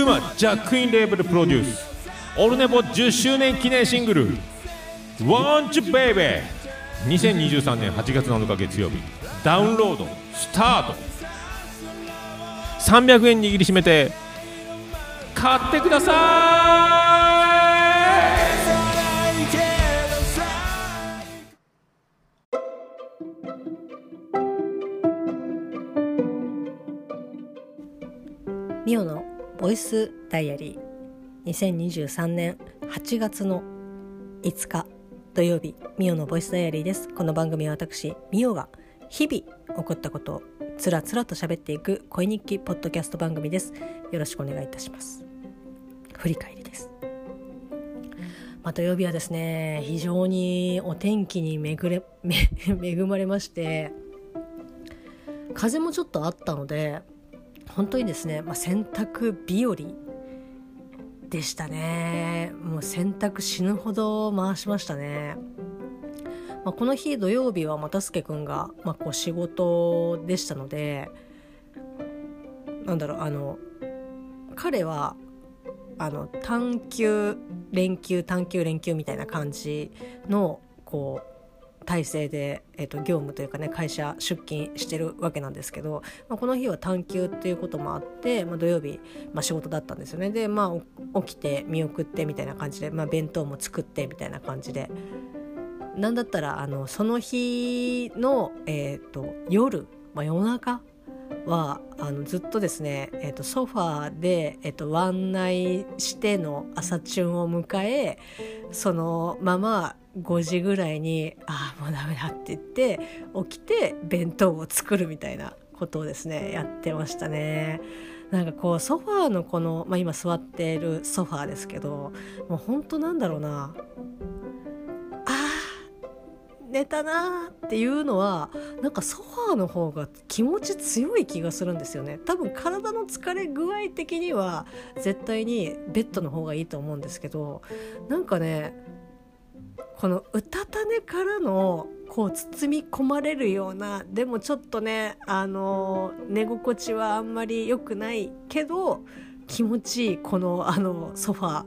クマジャックインレーブルプロデュースオルネポ10周年記念シングル「Want You Baby」2023年8月7日月曜日。ダウンロード。スタート。300円握りしめて買ってください。ボイスダイアリー。2023年8月の5日土曜日ミオのボイスダイアリーです。この番組は私ミオが日々起こったことをつらつらと喋っていく恋日記ポッドキャスト番組です。よろしくお願いいたします。振り返りです。まあ、土曜日はですね非常にお天気に めぐれ恵まれまして風もちょっとあったので本当にですね、まあ、洗濯日和でしたね。もう洗濯死ぬほど回しましたね、まあ、この日土曜日は又助君が、まあ、こう仕事でしたのでなんだろうあの彼はあの探休連休探休連休みたいな感じのこう体制で、えーと、業務というかね会社出勤してるわけなんですけど、まあ、この日は探休っていうこともあって、まあ、土曜日、まあ、仕事だったんですよね。でまあ起きて見送ってみたいな感じで、まあ、弁当も作ってみたいな感じで。なんだったらあのその日の、えーと、夜、まあ、夜中はあのずっとですね、えーと、ソファーで、えーと、湾内しての朝チュンを迎えそのまま5時ぐらいに「ああもうダメだ」って言って起きて弁当を作るみたいなことをですねやってましたね。なんかこうソファーのこの、まあ、今座っているソファーですけどもう本当なんだろうな寝たなっていうのはなんかソファーの方が気持ち強い気がするんですよね。多分体の疲れ具合的には絶対にベッドの方がいいと思うんですけどなんかねこのうたた寝からのこう包み込まれるようなでもちょっとねあの寝心地はあんまり良くないけど気持ちいいこのあのソファ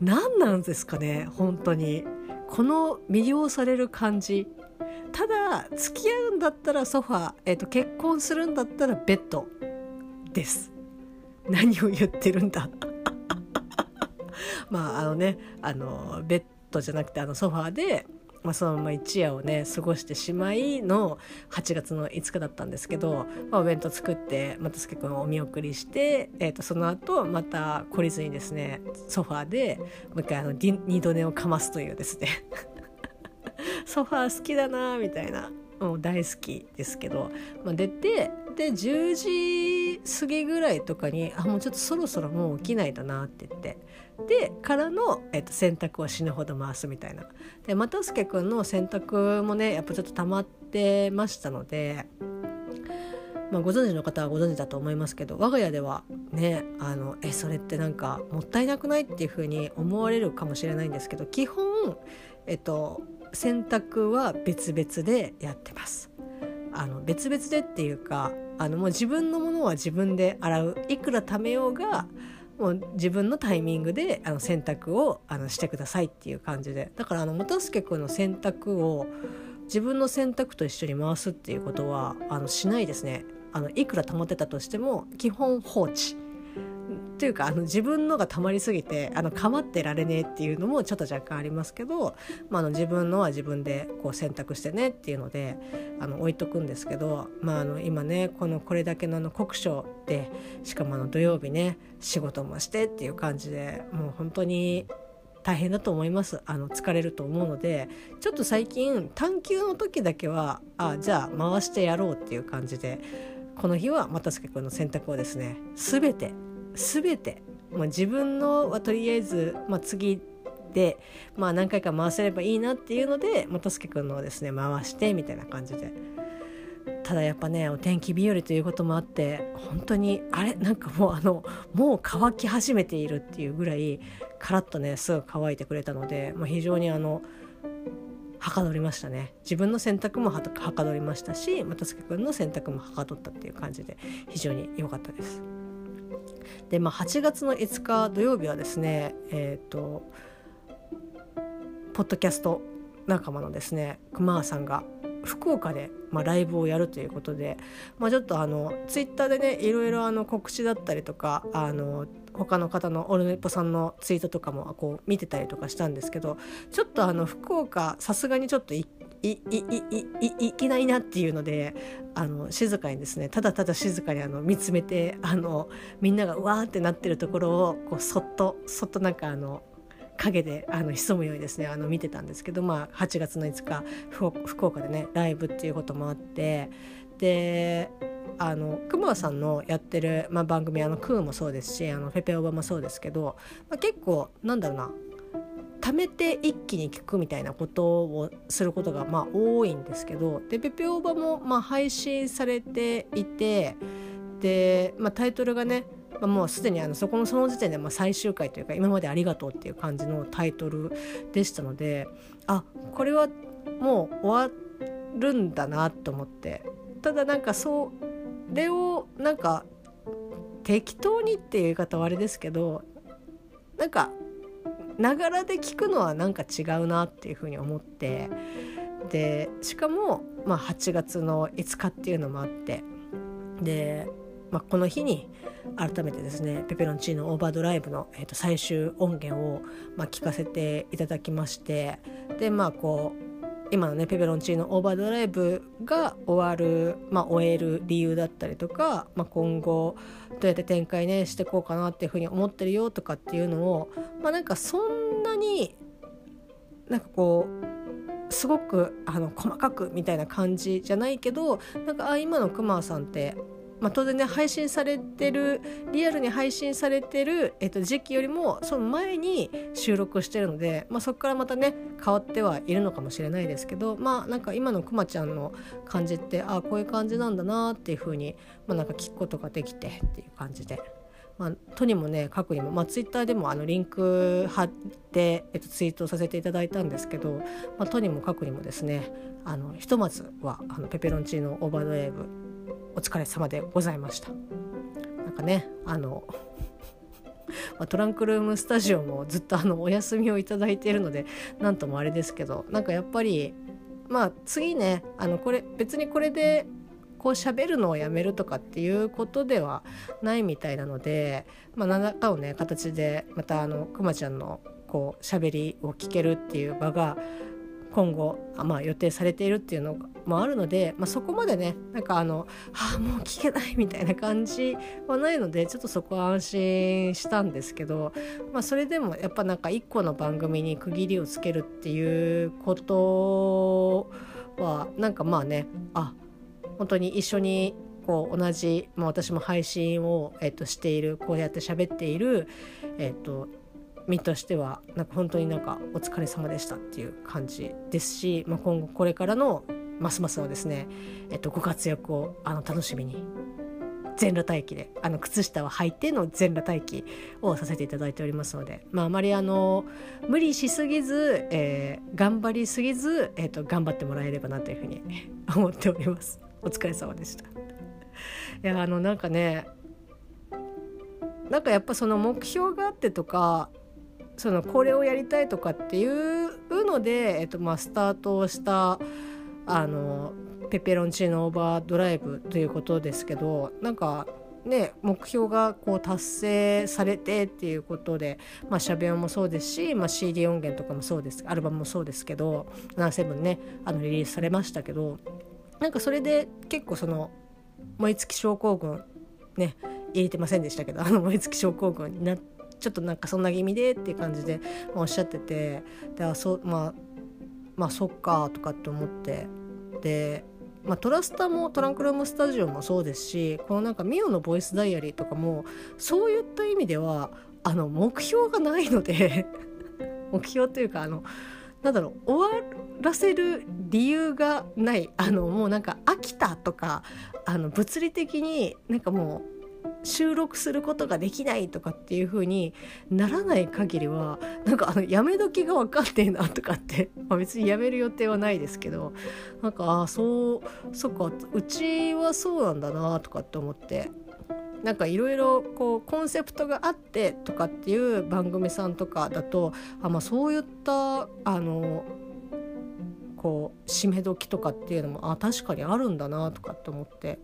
何なんですかね本当に。この魅了される感じ。ただ付き合うんだったらソファー、えーと、結婚するんだったらベッドです。何を言ってるんだ。まああのねあのベッドじゃなくてあのソファーでまあ、そのまま一夜をね過ごしてしまいの8月の5日だったんですけど、まあ、お弁当作って又助君をお見送りして、えー、とその後また懲りずにですねソファーでもう一回あの二度寝をかますというですね。ソファー好きだなみたいなもう大好きですけど、まあ、出てで10時過ぎぐらいとかにあもうちょっとそろそろもう起きないとなって言ってでからの、えっと、洗濯を死ぬほど回すみたいなで又助君の洗濯もねやっぱちょっと溜まってましたので、まあ、ご存知の方はご存知だと思いますけど我が家ではねあのえそれってなんかもったいなくないっていうふうに思われるかもしれないんですけど基本、えっと、洗濯は別々でやってます。あの別々でっていうかあのもう自分のものは自分で洗ういくら貯めようがもう自分のタイミングであの選択をあのしてくださいっていう感じで。だからあの元助君の選択を自分の選択と一緒に回すっていうことはあのしないですね。あのいくら保てたとしても基本放置。というかあの自分のが溜まりすぎてあの構ってられねえっていうのもちょっと若干ありますけど、まあ、あの自分のは自分でこう選択してねっていうのであの置いとくんですけど、まあ、あの今ねこのこれだけのあの酷暑でしかもあの土曜日ね仕事もしてっていう感じでもう本当に大変だと思います。あの疲れると思うのでちょっと最近探究の時だけはあじゃあ回してやろうっていう感じでこの日は又助君の洗濯をですね全て全て、まあ、自分のはとりあえず、まあ、次で、まあ、何回か回せればいいなっていうので又助君のですね回してみたいな感じで。ただやっぱねお天気日和ということもあって本当にあれ？なんかもうあのもう乾き始めているっていうぐらいカラッとねすぐ乾いてくれたので、まあ、非常にあのはかどりましたね自分の選択もはかどりましたし又助君の選択もはかどったっていう感じで非常に良かったです。で、まあ、8月の5日土曜日はですねえっ、とポッドキャスト仲間のですね熊さんが福岡で、まあ、ライブをやるということで、まあ、ちょっとあのツイッターでねいろいろあの告知だったりとかあの他の方のオルネポさんのツイートとかもこう見てたりとかしたんですけどちょっとあの福岡さすがにちょっといいいいいいけないなっていうのであの静かにですねただただ静かにあの見つめてあのみんながわーってなってるところをこうそっとそっとなんかあの影であの潜むようにですねあの見てたんですけど、まあ、8月の5日福岡でねライブっていうこともあってであの熊さんのやってる、まあ、番組あのクーもそうですしあのペペオバもそうですけど、まあ、結構なんだろうな貯めて一気に聞くみたいなことをすることがまあ多いんですけどでペペオバもまあ配信されていてで、まあ、タイトルがねまあ、もうすでにあのそこのその時点でまあ最終回というか今までありがとうっていう感じのタイトルでしたのであこれはもう終わるんだなと思って。ただなんかそれをなんか適当にっていう言い方はあれですけどなんかながらで聞くのはなんか違うなっていうふうに思ってでしかも、まあ、8月の5日っていうのもあってで、まあ、この日に改めてですねペペロンチーノオーバードライブの、えー、と最終音源を、まあ、聞かせていただきましてでまあこう今のねペペロンチーノオーバードライブが終わる、まあ、終える理由だったりとか、まあ、今後どうやって展開ねしてこうかなっていうふうに思ってるよとかっていうのを、まあ、なんかそんなになんかこうすごくあの細かくみたいな感じじゃないけどなんかあ今のクマさんってまあ、当然ね配信されてるリアルに配信されてる、えっと、時期よりもその前に収録してるので、まあ、そこからまたね変わってはいるのかもしれないですけどまあなんか今のくまちゃんの感じってああこういう感じなんだなっていうふうに、まあ、なんか聞くことができてっていう感じで。まあ、とにもね過去にも、まあ、ツイッターでもあのリンク貼って、えっと、ツイートさせていただいたんですけど、まあ、とにも過去にもですねあのひとまずはあのペペロンチーノオーバードウェーブお疲れ様でございました。なんかねあの トランクルームスタジオもずっとあのお休みをいただいているので何ともあれですけどなんかやっぱりまあ次ねあのこれ別にこれでこう喋るのをやめるとかっていうことではないみたいなので、まあ、何らかをね形でまたあのくまちゃんのこう喋りを聞けるっていう場が今後、まあ、予定されているっていうのもあるので、まあ、そこまでねなんかあの「はあもう聞けない」みたいな感じはないのでちょっとそこは安心したんですけど、まあ、それでもやっぱなんか一個の番組に区切りをつけるっていうことはなんかまあねあ本当に一緒にこう同じ、まあ、私も配信を、えっと、しているこうやって喋っている、えっと、身としてはなんか本当になんかお疲れ様でしたっていう感じですし、まあ、今後これからのますますのですね、えっと、ご活躍をあの楽しみに全裸待機であの靴下を履いての全裸待機をさせていただいておりますので、まあ、あまりあの無理しすぎず、えー、頑張りすぎず、えーと、頑張ってもらえればなというふうに 思っております。お疲れ様でした。いやあのなんかねなんかやっぱその目標があってとかそのこれをやりたいとかっていうので、えっとまあ、スタートをしたあのペペロンチーノオーバードライブということですけどなんかね目標がこう達成されてっていうことで、まあ、シャベオもそうですし、まあ、CD 音源とかもそうですアルバムもそうですけど77ねあのリリースされましたけどなんかそれで結構その燃え尽き症候群ね入れてませんでしたけどあの燃え尽き症候群になって。ちょっとなんかそんな気味でっていう感じで、まあ、おっしゃっててであそ,、まあ、まあそっかとかって思ってで、まあ、トラスタもトランクルームスタジオもそうですしこのなんかミオのボイスダイアリーとかもそういった意味ではあの目標がないので 目標というかあのなんだろう終わらせる理由がないあのもうなんか飽きたとかあの物理的になんかもう収録することができないとかっていう風にならない限りはなんかあのやめ時が分かってんなとかって、まあ、別にやめる予定はないですけどなんかあそうそっかうちはそうなんだなとかって思ってなんかいろいろこうコンセプトがあってとかっていう番組さんとかだとあ、まあ、そういったあのこう締め時とかっていうのもあ確かにあるんだなとかって思って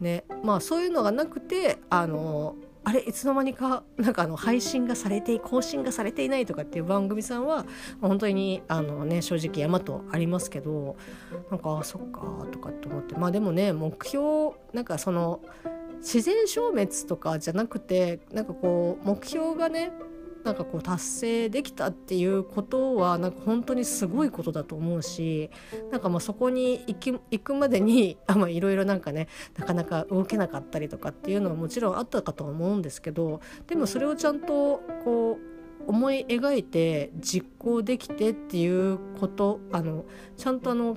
ねまあそういうのがなくてあのあれいつの間にかなんかあの配信がされて更新がされていないとかっていう番組さんは本当にあのね正直山とありますけどなんかあそっかとかって思って。まあでもね目標なんかその自然消滅とかじゃなくてなんかこう目標がねなんかこう達成できたっていうことはなんか本当にすごいことだと思うしなんかまあそこに行き行くまでに いろいろなんかねなかなか動けなかったりとかっていうのはもちろんあったかとは思うんですけどでもそれをちゃんとこう思い描いて実行できてっていうことあのちゃんとあの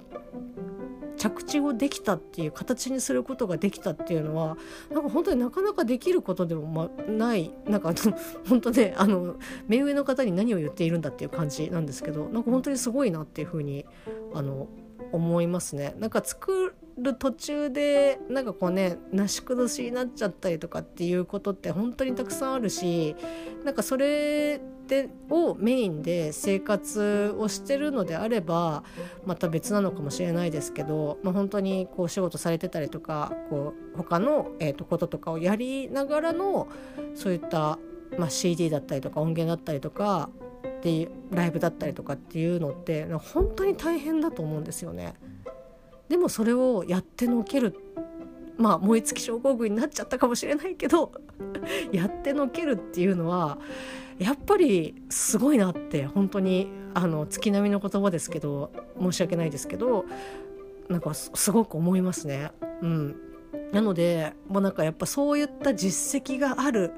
着地をできたっていう形にすることができたっていうのはなんか本当になかなかできることでも、ま、ないなんか 本当ねあの目上の方に何を言っているんだっていう感じなんですけどなんか本当にすごいなっていうふうにあの思いますね。なんか作る途中でなんかこうねなし崩しになっちゃったりとかっていうことって本当にたくさんあるしなんかそれでをメインで生活をしてるのであればまた別なのかもしれないですけど、まあ、本当にこう仕事されてたりとかこう他の、え、とこととかをやりながらのそういった、まあ、CD だったりとか音源だったりとかっていうライブだったりとかっていうのって本当に大変だと思うんですよね。でもそれをやってのけるまあ燃え尽き症候群になっちゃったかもしれないけど やってのけるっていうのはやっぱりすごいなって本当にあの月並みの言葉ですけど申し訳ないですけどなんかすごく思いますね。うん、なのでもうなんかやっぱそういった実績がある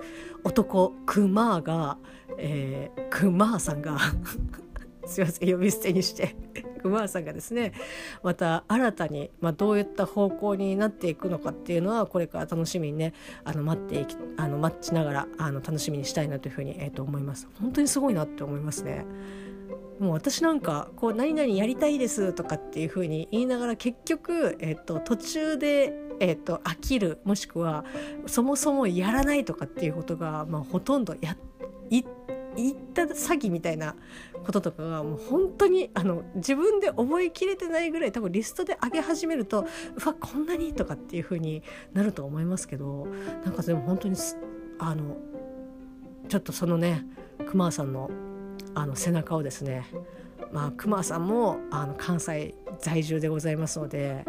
男クマーが、えー、クマーさんがすいません呼び捨てにして。熊谷さんがですねまた新たに、まあ、どういった方向になっていくのかっていうのはこれから楽しみにねあの待っていきあの待ちながらあの楽しみにしたいなというふうに、えー、と思います。本当にすごいなって思いますね。もう私なんかこう何々やりたいですとかっていうふうに言いながら結局、えー、と途中でえーと、飽きるもしくはそもそもやらないとかっていうことが、まあ、ほとんどや言った詐欺みたいなこととかがもう本当にあの自分で覚えきれてないぐらい多分リストで上げ始めるとうわこんなにとかっていう風になると思いますけどなんかでも本当にあのちょっとそのね熊さんのあの背中をですねまあ熊さんもあの関西在住でございますので、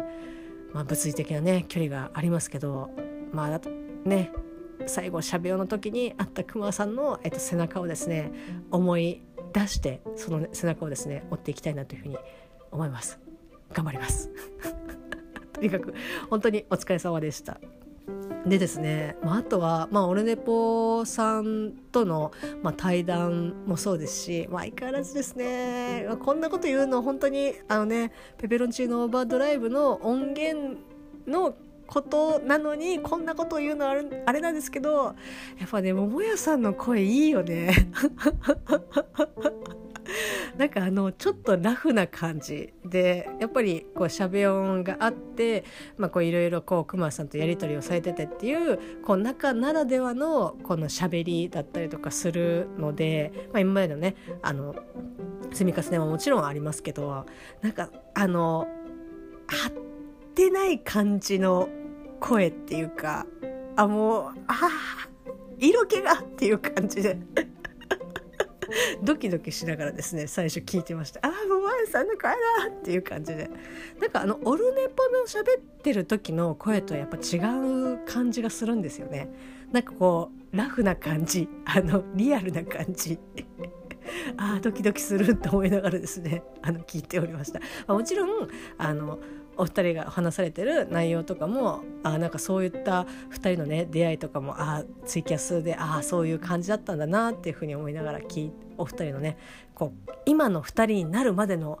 まあ、物理的なね距離がありますけどまあね最後しゃべよの時に会った熊さんの、えっと、背中をですね思い出してその背中をですね追っていきたいなというふうに思います。頑張ります。とにかく本当にお疲れ様でした。でですね、まあ、あとは、まあ、オルネポさんとの、まあ、対談もそうですし、まあ、相変わらずですねまこんなこと言うの本当にあのねペペロンチーノオーバードライブの音源のことなのにこんなことを言うのはあれなんですけどやっぱね桃屋さんの声いいよね。なんかあのちょっとラフな感じでやっぱりこうしゃべ音があってまあいろいろこう熊さんとやり取りをされててっていうこう中ならではのこのしゃべりだったりとかするので、まあ、今までのねあの積み重ねももちろんありますけどなんかあの張ってない感じの声っていうかあもうあ色気がっていう感じで。ドキドキしながらですね最初聞いてました。ああもうワンさんの声だっていう感じで。なんかあのオルネポの喋ってる時の声とやっぱ違う感じがするんですよね。なんかこうラフな感じあのリアルな感じ。ああドキドキすると思いながらですねあの聞いておりました、まあ、もちろんあのお二人が話されてる内容とかもあなんかそういった2人のね出会いとかもあツイキャスでああそういう感じだったんだなっていうふうに思いながら聞お二人のねこう今の2人になるまでの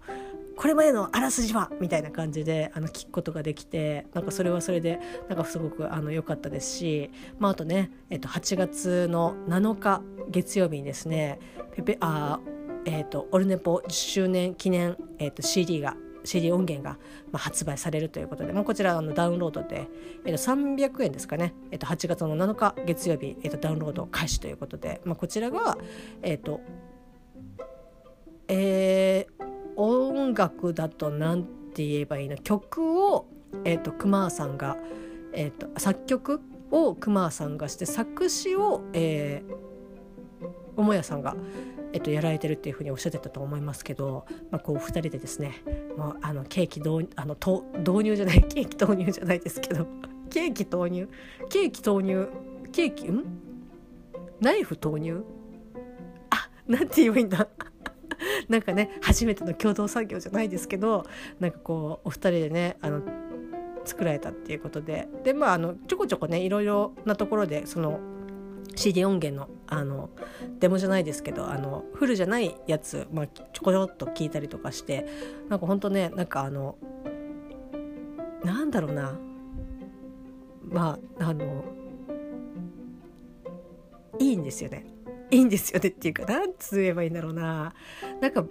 これまでのあらすじはみたいな感じであの聞くことができてなんかそれはそれでなんかすごくあの良かったですし、まあ、あとね、えっと、8月の7日月曜日にですねペペあ、えっと、オルネポ10周年記念、えっと、CD が CD 音源が、まあ、発売されるということで、まあ、こちらあのダウンロードで、えー、と300円ですかね、えー、と8月の7日月曜日、えー、とダウンロード開始ということで、まあ、こちらがえっ、ー、とえー、音楽だと何て言えばいいの？曲を、えーと、熊さんが、えーと、作曲を熊さんがして作詞を、えー、桃屋さんが、えっと、やられてるっていうふうにおっしゃってたと思いますけど、まあ、こう2人でですねもうあのケーキ導あのと導入じゃない ケーキ投入じゃないですけどケーキ投入ケーキ投入ケーキん？ナイフ投入？あなんて言えばいいんだ。なんかね初めての共同作業じゃないですけどなんかこうお二人でねあの作られたっていうことで。でまああのちょこちょこねいろいろなところでその CD 音源のあのデモじゃないですけどあのフルじゃないやつ、まあ、ちょこちょっと聞いたりとかしてなんかほんとねなんかあのなんだろうな。まああのいいんですよね。いいんですよねっていうかなんつ言えばいいんだろうな。なんか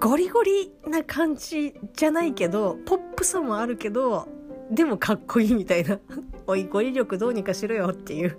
ゴリゴリな感じじゃないけどポップさもあるけどでもかっこいいみたいな。おい語彙力どうにかしろよっていう。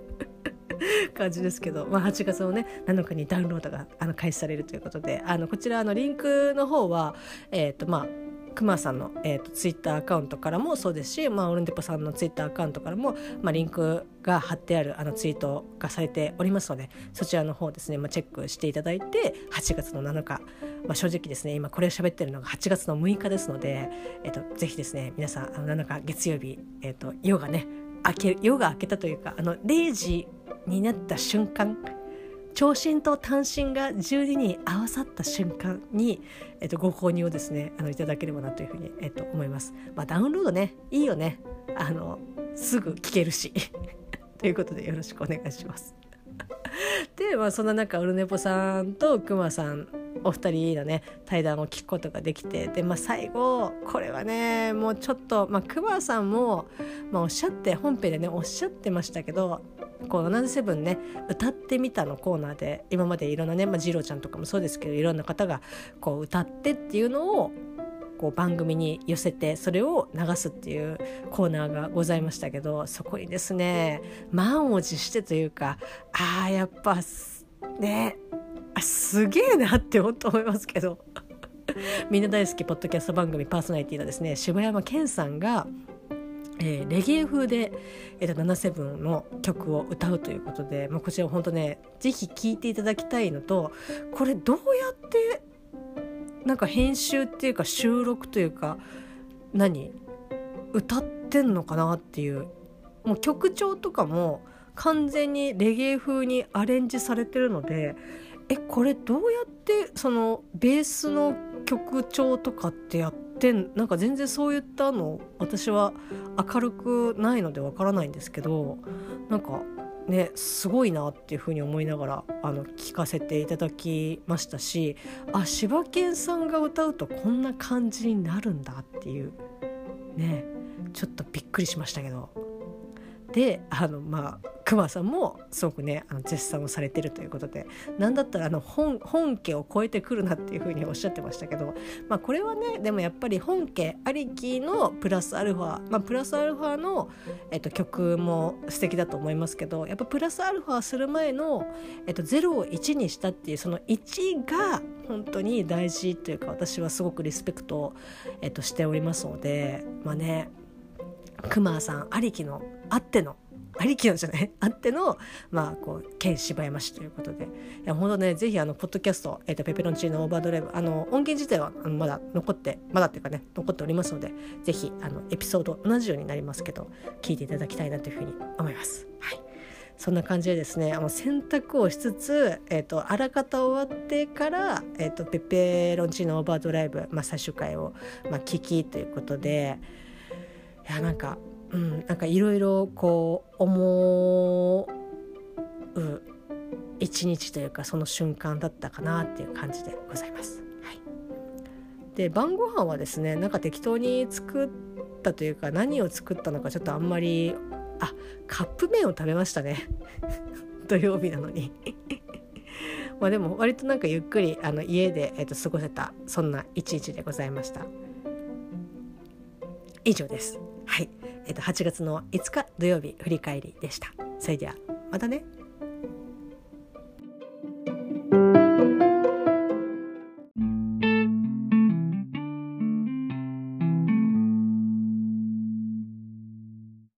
感じですけど、まあ、8月のね7日にダウンロードがあの開始されるということであのこちらのリンクの方はえっ、ー、とまあくまさんの、えーと、ツイッターアカウントからもそうですし、まあ、オルンデポさんのツイッターアカウントからも、まあ、リンクが貼ってあるあのツイートがされておりますのでそちらの方ですね、まあ、チェックしていただいて8月の7日、まあ、正直ですね今これを喋ってるのが8月の6日ですので、えーと、ぜひですね皆さんあの7日月曜日、えーと、夜がね明け夜が明けたというかあの0時になった瞬間長身と短身が十二に合わさった瞬間に、えっと、ご購入をですねあのいただければなというふうに、えっと、思います。まあ、ダウンロードねいいよねあのすぐ聞けるし ということでよろしくお願いします。で、まあ、そんな中オルネポさんとクマさんお二人のね対談を聞くことができてで、まあ、最後これはねもうちょっと、まあ、クマさんも、まあ、おっしゃって本編でねおっしゃってましたけどこう77ね歌ってみたのコーナーで今までいろんなね、まあ、ジロちゃんとかもそうですけどいろんな方がこう歌ってっていうのをこう番組に寄せてそれを流すっていうコーナーがございましたけどそこにですね満を持してというかああやっぱねあすげえなって本当思いますけど。みんな大好きポッドキャスト番組パーソナリティのですね柴山健さんがえー、レゲエ風で、えー、と77の曲を歌うということで、まあ、こちら本当ね是非聴いていただきたいのとこれどうやってなんか編集っていうか収録というか何歌ってんのかなっていうもう曲調とかも完全にレゲエ風にアレンジされてるのでえこれどうやってそのベースの曲調とかってやってんなんか全然そういったの私は明るくないのでわからないんですけどなんかねすごいなっていうふうに思いながらあの聞かせていただきましたしあ柴犬さんが歌うとこんな感じになるんだっていうねちょっとびっくりしましたけど。であのまあ熊さんもすごくねあの絶賛をされてるということで何だったらあの本本家を超えてくるなっていうふうにおっしゃってましたけど、まあ、これはねでもやっぱり本家ありきのプラスアルファ、まあ、プラスアルファの、えっと、曲も素敵だと思いますけどやっぱプラスアルファする前の、えっと、0を1にしたっていうその1が本当に大事というか私はすごくリスペクト、えっと、しておりますのでまあねクマさんありきのあってのありきのじゃない？あっての、まあ、こう、県柴山市ということで。いや、本当ね、ぜひ、あの、ポッドキャスト、えっ、ー、と、ペペロンチーノオーバードライブ、あの、音源自体は、あのまだ残って、まだっていうかね、残っておりますので、ぜひ、あの、エピソード同じようになりますけど、聞いていただきたいなというふうに思います。はい。そんな感じでですね、あの洗濯をしつつ、えっ、ー、と、あらかた終わってから、えっ、ー、と、ペペロンチーノオーバードライブ、まあ、最終回を、まあ、聞きということで、いや、なんか、うん、なんかいろいろこう思う一日というかその瞬間だったかなっていう感じでございます。はい、で晩ご飯はですねなんか適当に作ったというか何を作ったのかちょっとあんまりあカップ麺を食べましたね。土曜日なのに。まあ、でも割となんかゆっくりあの家で、えー、と過ごせたそんな一日でございました。以上です、えっ、と8月の5日土曜日振り返りでした。それではまたね。